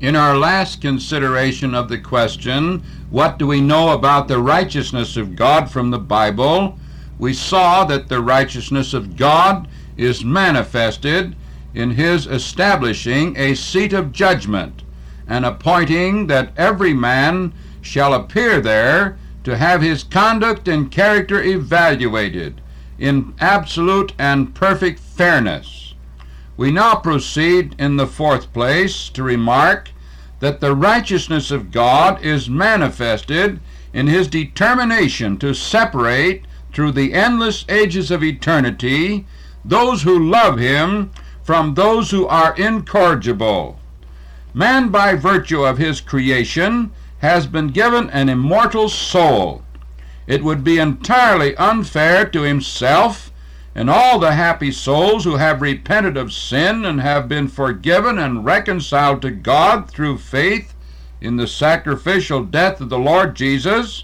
In our last consideration of the question, what do we know about the righteousness of God from the Bible? We saw that the righteousness of God is manifested in his establishing a seat of judgment and appointing that every man shall appear there to have his conduct and character evaluated in absolute and perfect fairness. We now proceed in the fourth place to remark that the righteousness of God is manifested in his determination to separate through the endless ages of eternity those who love him from those who are incorrigible. Man, by virtue of his creation, has been given an immortal soul. It would be entirely unfair to himself and all the happy souls who have repented of sin and have been forgiven and reconciled to God through faith in the sacrificial death of the Lord Jesus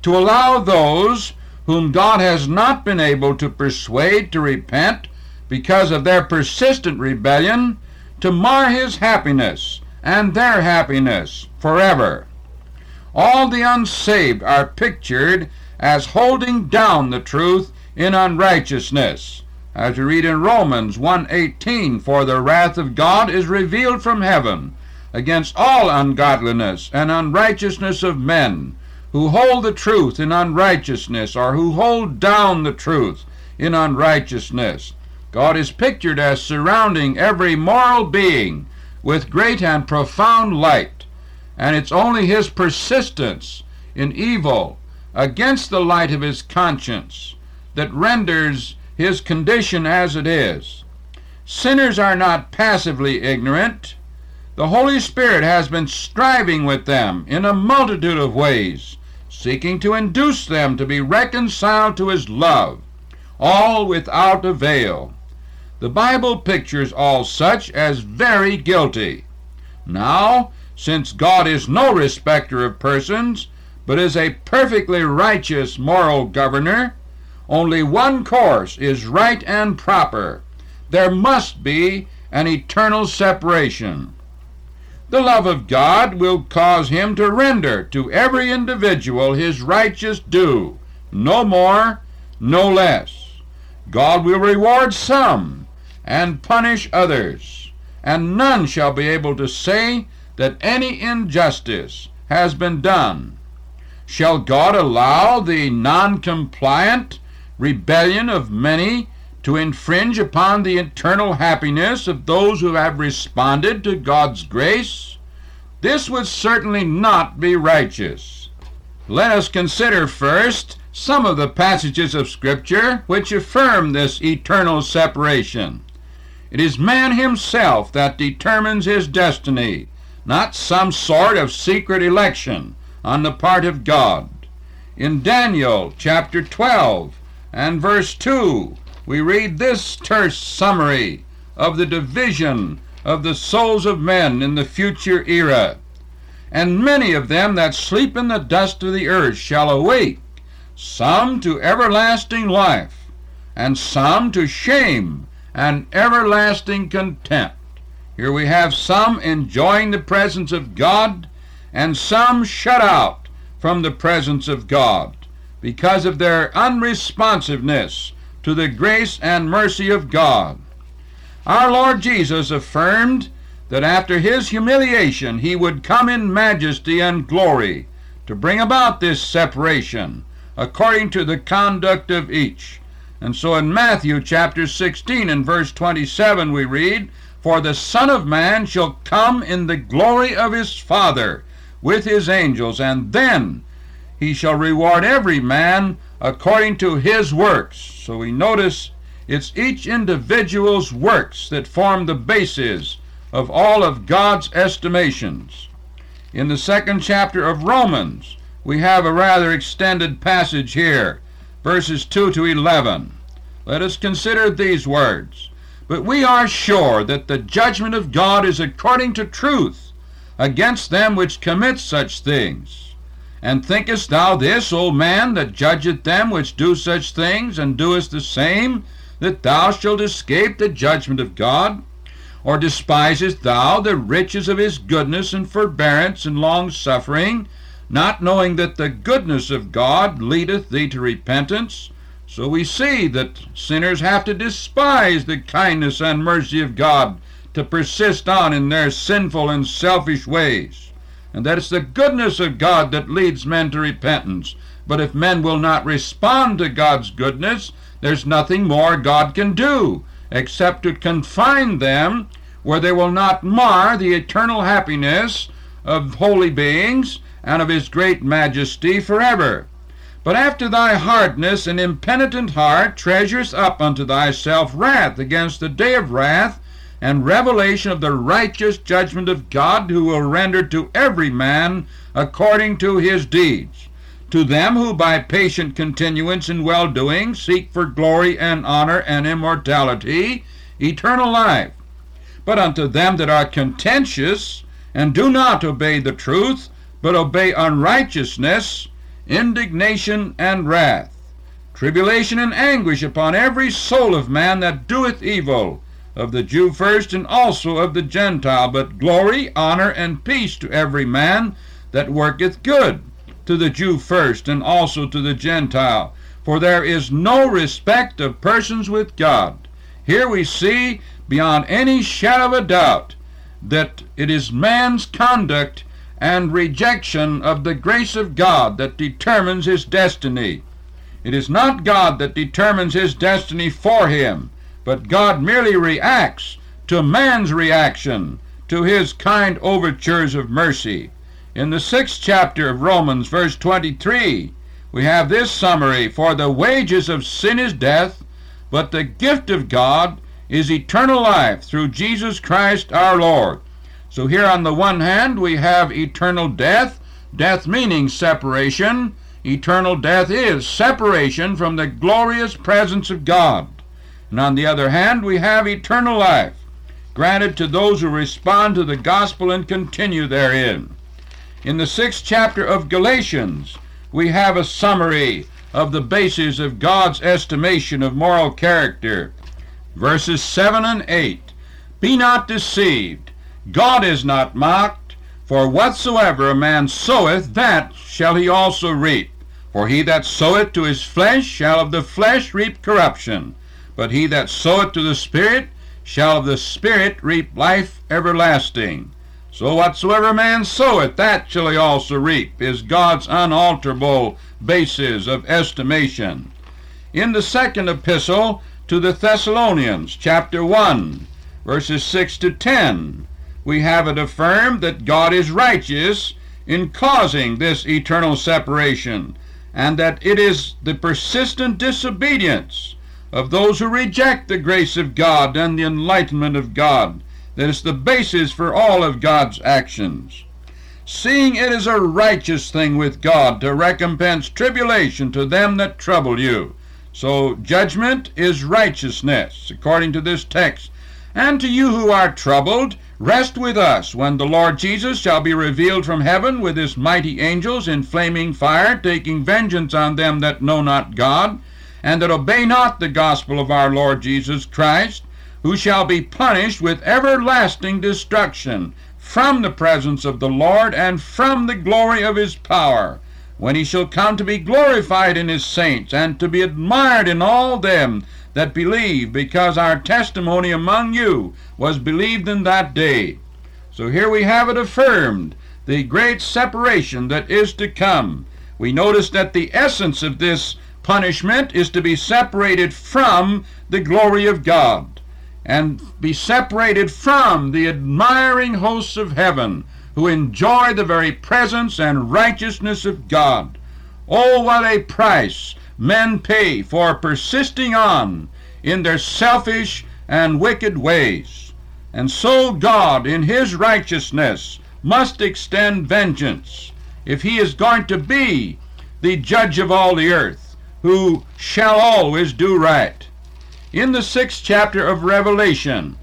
to allow those whom God has not been able to persuade to repent because of their persistent rebellion to mar his happiness and their happiness forever. All the unsaved are pictured as holding down the truth in unrighteousness. As we read in Romans 1:18, for the wrath of God is revealed from heaven against all ungodliness and unrighteousness of men who hold the truth in unrighteousness or who hold down the truth in unrighteousness. God is pictured as surrounding every moral being with great and profound light, and it's only his persistence in evil against the light of his conscience that renders his condition as it is. Sinners are not passively ignorant. The Holy Spirit has been striving with them in a multitude of ways, seeking to induce them to be reconciled to his love, all without avail. The Bible pictures all such as very guilty. Now, since God is no respecter of persons, but is a perfectly righteous moral governor, only one course is right and proper. There must be an eternal separation. The love of God will cause him to render to every individual his righteous due, no more, no less. God will reward some and punish others, and none shall be able to say that any injustice has been done. Shall God allow the non compliant rebellion of many to infringe upon the eternal happiness of those who have responded to God's grace? This would certainly not be righteous. Let us consider first some of the passages of Scripture which affirm this eternal separation. It is man himself that determines his destiny, not some sort of secret election on the part of God. In Daniel chapter 12, and verse 2, we read this terse summary of the division of the souls of men in the future era. And many of them that sleep in the dust of the earth shall awake, some to everlasting life, and some to shame and everlasting contempt. Here we have some enjoying the presence of God, and some shut out from the presence of God because of their unresponsiveness to the grace and mercy of God. Our Lord Jesus affirmed that after his humiliation he would come in majesty and glory to bring about this separation according to the conduct of each. And so in Matthew chapter 16 and verse 27 we read, For the Son of Man shall come in the glory of his Father with his angels, and then he shall reward every man according to his works. So we notice it's each individual's works that form the basis of all of God's estimations. In the second chapter of Romans, we have a rather extended passage here, verses 2 to 11. Let us consider these words. But we are sure that the judgment of God is according to truth against them which commit such things. And thinkest thou this, O man, that judgeth them which do such things, and doest the same, that thou shalt escape the judgment of God? Or despisest thou the riches of his goodness and forbearance and long suffering, not knowing that the goodness of God leadeth thee to repentance? So we see that sinners have to despise the kindness and mercy of God to persist on in their sinful and selfish ways. And that it's the goodness of God that leads men to repentance. But if men will not respond to God's goodness, there's nothing more God can do except to confine them where they will not mar the eternal happiness of holy beings and of his great majesty forever. But after thy hardness and impenitent heart treasures up unto thyself wrath against the day of wrath and revelation of the righteous judgment of God, who will render to every man according to his deeds. To them who by patient continuance in well doing seek for glory and honor and immortality, eternal life. But unto them that are contentious and do not obey the truth, but obey unrighteousness, indignation and wrath, tribulation and anguish upon every soul of man that doeth evil, of the Jew first and also of the Gentile, but glory, honor, and peace to every man that worketh good, to the Jew first and also to the Gentile. For there is no respect of persons with God. Here we see, beyond any shadow of a doubt, that it is man's conduct and rejection of the grace of God that determines his destiny. It is not God that determines his destiny for him, but God merely reacts to man's reaction to his kind overtures of mercy. In the sixth chapter of Romans, verse 23, we have this summary For the wages of sin is death, but the gift of God is eternal life through Jesus Christ our Lord. So here on the one hand we have eternal death, death meaning separation. Eternal death is separation from the glorious presence of God. And on the other hand we have eternal life, granted to those who respond to the gospel and continue therein. In the sixth chapter of Galatians, we have a summary of the basis of God's estimation of moral character. Verses 7 and 8 Be not deceived. God is not mocked, for whatsoever a man soweth, that shall he also reap. For he that soweth to his flesh shall of the flesh reap corruption, but he that soweth to the Spirit shall of the Spirit reap life everlasting. So whatsoever man soweth, that shall he also reap, is God's unalterable basis of estimation. In the second epistle to the Thessalonians, chapter 1, verses 6 to 10, we have it affirmed that God is righteous in causing this eternal separation, and that it is the persistent disobedience of those who reject the grace of God and the enlightenment of God that is the basis for all of God's actions. Seeing it is a righteous thing with God to recompense tribulation to them that trouble you. So judgment is righteousness, according to this text. And to you who are troubled, Rest with us when the Lord Jesus shall be revealed from heaven with his mighty angels in flaming fire, taking vengeance on them that know not God, and that obey not the gospel of our Lord Jesus Christ, who shall be punished with everlasting destruction from the presence of the Lord and from the glory of his power, when he shall come to be glorified in his saints, and to be admired in all them that believe, because our testimony among you was believed in that day. So here we have it affirmed, the great separation that is to come. We notice that the essence of this punishment is to be separated from the glory of God and be separated from the admiring hosts of heaven who enjoy the very presence and righteousness of God. Oh, what a price men pay for persisting on in their selfish and wicked ways. And so God, in His righteousness, must extend vengeance if He is going to be the judge of all the earth, who shall always do right. In the sixth chapter of Revelation,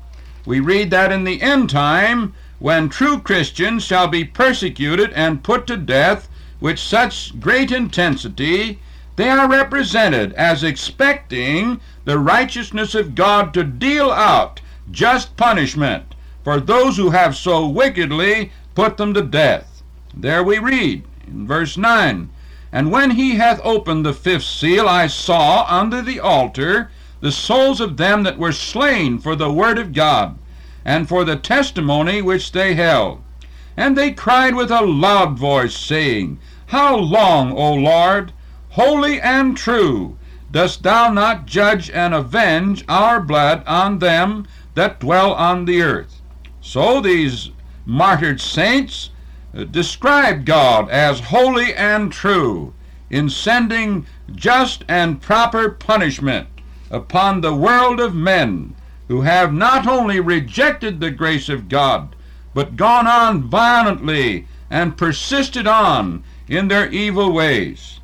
we read that in the end time, when true Christians shall be persecuted and put to death with such great intensity they are represented as expecting the righteousness of God to deal out just punishment for those who have so wickedly put them to death. There we read in verse 9 And when he hath opened the fifth seal, I saw under the altar the souls of them that were slain for the word of God and for the testimony which they held. And they cried with a loud voice, saying, How long, O Lord, holy and true, dost thou not judge and avenge our blood on them that dwell on the earth? So these martyred saints describe God as holy and true in sending just and proper punishment upon the world of men who have not only rejected the grace of God, but gone on violently and persisted on in their evil ways.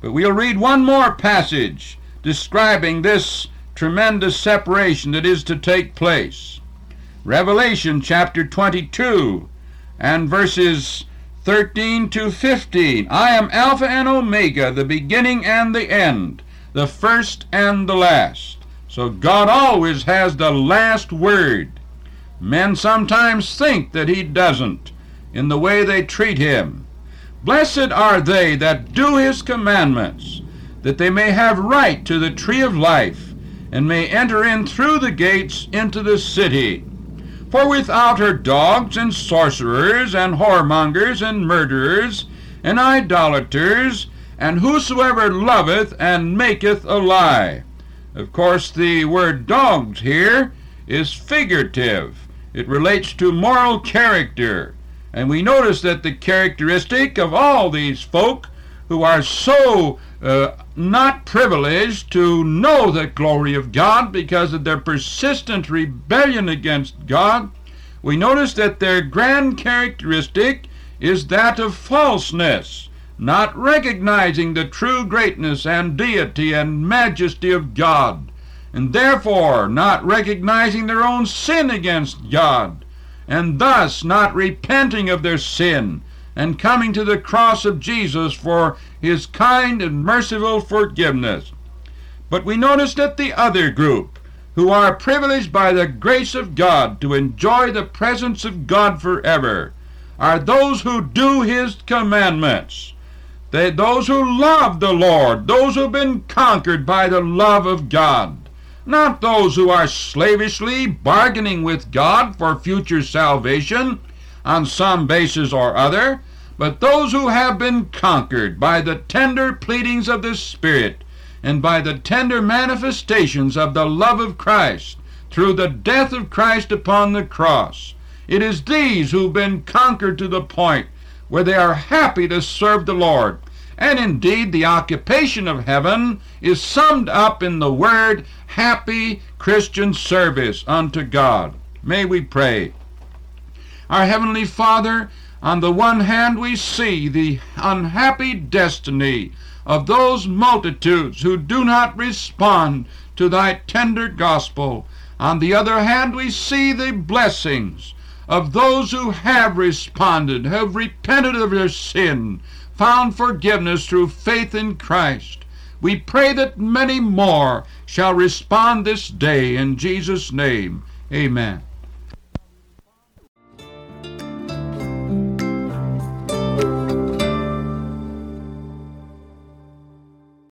But we'll read one more passage describing this tremendous separation that is to take place. Revelation chapter 22 and verses 13 to 15. I am Alpha and Omega, the beginning and the end, the first and the last. So God always has the last word. Men sometimes think that He doesn't in the way they treat Him. Blessed are they that do His commandments, that they may have right to the tree of life, and may enter in through the gates into the city. For without her dogs and sorcerers and whoremongers and murderers and idolaters and whosoever loveth and maketh a lie. Of course, the word dogs here is figurative. It relates to moral character. And we notice that the characteristic of all these folk who are so uh, not privileged to know the glory of God because of their persistent rebellion against God, we notice that their grand characteristic is that of falseness not recognizing the true greatness and deity and majesty of God, and therefore not recognizing their own sin against God, and thus not repenting of their sin and coming to the cross of Jesus for his kind and merciful forgiveness. But we notice that the other group, who are privileged by the grace of God to enjoy the presence of God forever, are those who do his commandments they, those who love the Lord, those who have been conquered by the love of God, not those who are slavishly bargaining with God for future salvation on some basis or other, but those who have been conquered by the tender pleadings of the Spirit and by the tender manifestations of the love of Christ through the death of Christ upon the cross. It is these who've been conquered to the point where they are happy to serve the Lord. And indeed, the occupation of heaven is summed up in the word happy Christian service unto God. May we pray. Our Heavenly Father, on the one hand, we see the unhappy destiny of those multitudes who do not respond to thy tender gospel. On the other hand, we see the blessings of those who have responded, have repented of their sin, found forgiveness through faith in Christ. We pray that many more shall respond this day in Jesus' name. Amen.